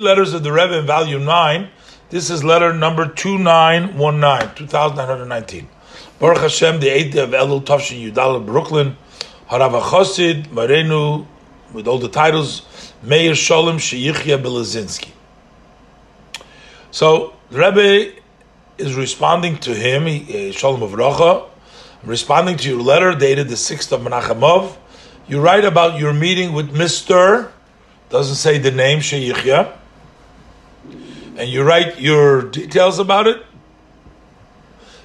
letters of the Rebbe in volume 9. This is letter number 2919, 2919. Baruch Hashem, the 8th of Elul Tavshin Yudal Brooklyn, Harav Chosid, Marenu, with all the titles, Meir Sholem Sheyichya Belazinski. So, the Rebbe is responding to him, uh, Shalom u'vracha, responding to your letter dated the 6th of Menachemov. You write about your meeting with Mr. Doesn't say the name, Sheyichya and you write your details about it,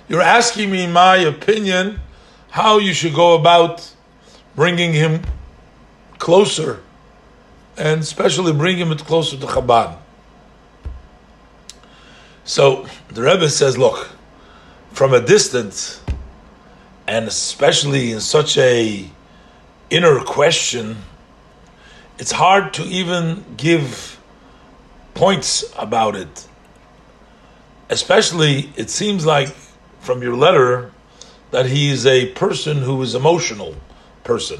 you're asking me my opinion how you should go about bringing him closer, and especially bring him closer to Chabad. So the Rebbe says, look, from a distance, and especially in such a inner question, it's hard to even give points about it. Especially, it seems like from your letter that he is a person who is emotional person.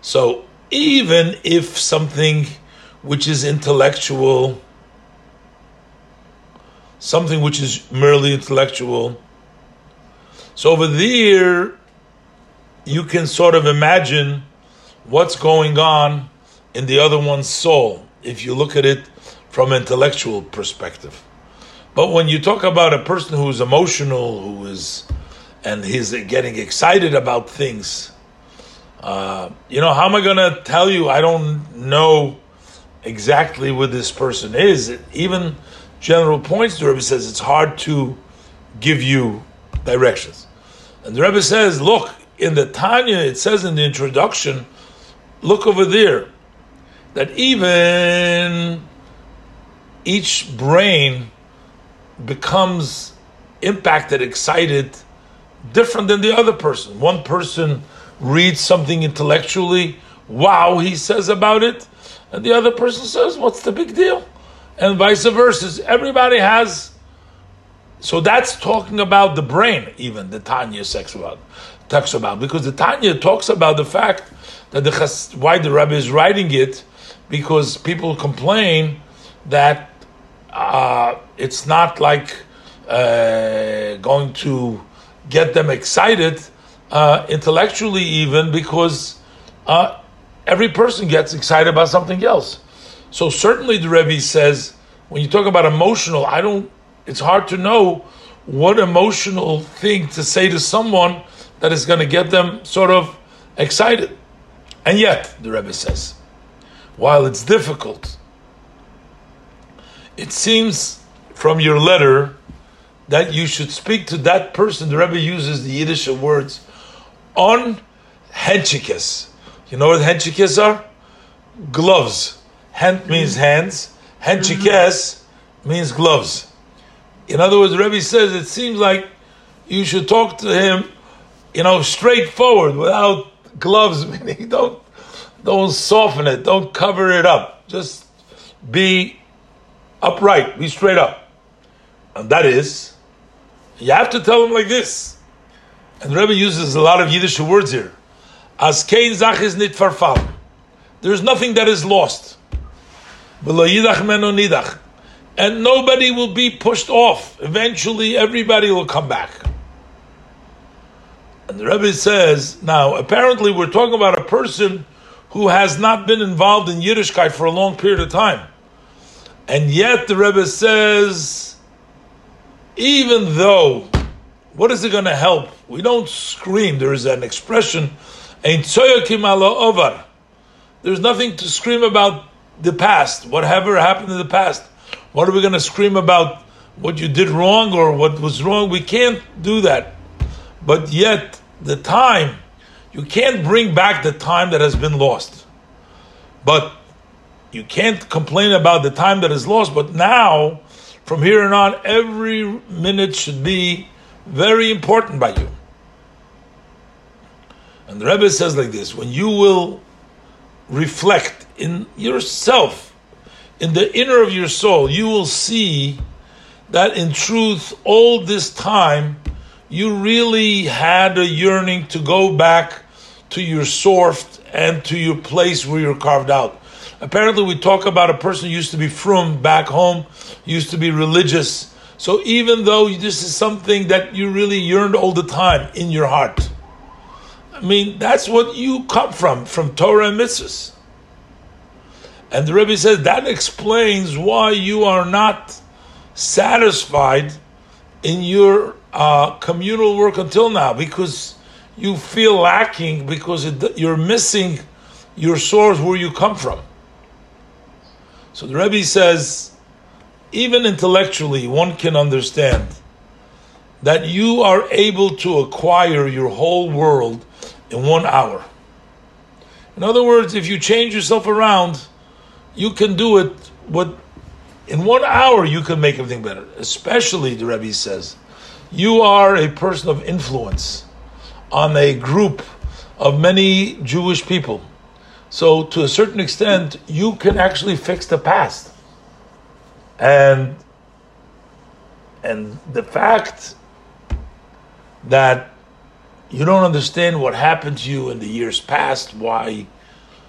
So even if something which is intellectual, something which is merely intellectual, so over there you can sort of imagine what's going on in the other one's soul if you look at it from an intellectual perspective. But when you talk about a person who is emotional, who is, and he's getting excited about things, uh, you know, how am I going to tell you? I don't know exactly what this person is. Even general points, the Rebbe says it's hard to give you directions. And the Rebbe says, look, in the Tanya, it says in the introduction, look over there that even each brain becomes impacted, excited, different than the other person. One person reads something intellectually, wow, he says about it, and the other person says, what's the big deal? And vice versa. Everybody has. So that's talking about the brain, even the Tanya talks about, talks about, because the Tanya talks about the fact that the why the Rebbe is writing it because people complain that uh, it's not like uh, going to get them excited uh, intellectually, even because uh, every person gets excited about something else. So certainly, the Rebbe says when you talk about emotional, I don't. It's hard to know what emotional thing to say to someone that is going to get them sort of excited. And yet, the Rebbe says, while it's difficult, it seems from your letter that you should speak to that person. The Rebbe uses the Yiddish words on henchikes. You know what henchikes are? Gloves. Hand means mm-hmm. hands. Henchikes mm-hmm. means gloves. In other words, the Rebbe says it seems like you should talk to him, you know, straightforward without gloves, meaning don't don't soften it. Don't cover it up. Just be upright. Be straight up. And that is, you have to tell him like this. And the Rebbe uses a lot of Yiddish words here. As kein zach is nit farfal. There's nothing that is lost. And nobody will be pushed off. Eventually, everybody will come back. And the Rebbe says, now, apparently, we're talking about a person who has not been involved in Yiddishkeit for a long period of time. And yet the Rebbe says, even though, what is it going to help? We don't scream. There is an expression, There's nothing to scream about the past, whatever happened in the past. What are we going to scream about? What you did wrong or what was wrong? We can't do that. But yet, the time you can't bring back the time that has been lost. But you can't complain about the time that is lost, but now, from here on every minute should be very important by you. And the Rebbe says like this when you will reflect in yourself, in the inner of your soul, you will see that in truth, all this time, you really had a yearning to go back to your source and to your place where you're carved out. Apparently, we talk about a person used to be frum back home, used to be religious. So even though this is something that you really yearned all the time in your heart, I mean, that's what you come from, from Torah and mitzvahs. And the Rebbe says that explains why you are not satisfied in your uh, communal work until now, because you feel lacking, because it, you're missing your source where you come from. So the Rebbe says, even intellectually, one can understand that you are able to acquire your whole world in one hour. In other words, if you change yourself around, you can do it What in one hour you can make everything better. Especially the Rebbe says, you are a person of influence on a group of many Jewish people. So to a certain extent, you can actually fix the past. And and the fact that you don't understand what happened to you in the years past, why.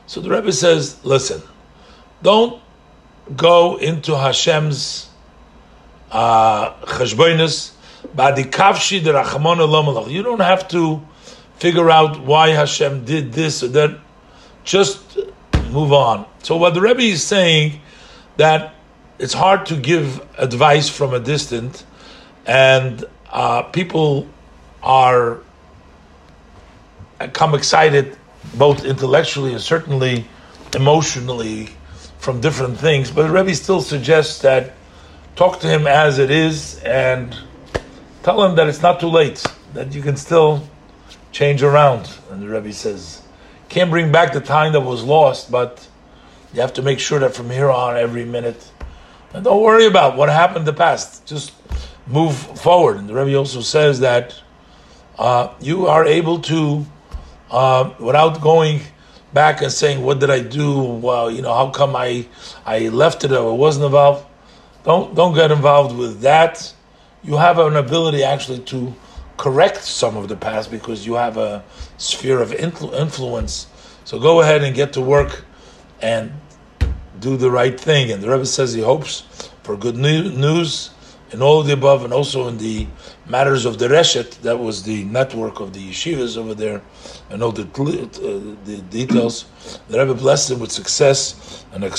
So the Rebbe says, listen, don't go into Hashem's uh, cheshbonis. You don't have to figure out why Hashem did this or that. Just move on. So what the Rebbe is saying that it's hard to give advice from a distance, and uh, people are come excited both intellectually and certainly emotionally from different things. But the Rebbe still suggests that talk to him as it is and tell him that it's not too late, that you can still change around. And the Rebbe says, can't bring back the time that was lost, but you have to make sure that from here on, every minute, and don't worry about what happened in the past. Just move forward. And the Rebbe also says that uh, you are able to uh, without going back and saying, "What did I do? Well, you know, how come I I left it or wasn't involved?" Don't don't get involved with that. You have an ability actually to correct some of the past because you have a sphere of influ- influence. So go ahead and get to work and do the right thing. And the Rebbe says he hopes for good news in all of the above, and also in the matters of the Reshet, that was the network of the yeshivas over there, and all the, uh, the details. The Rebbe blessed him with success and a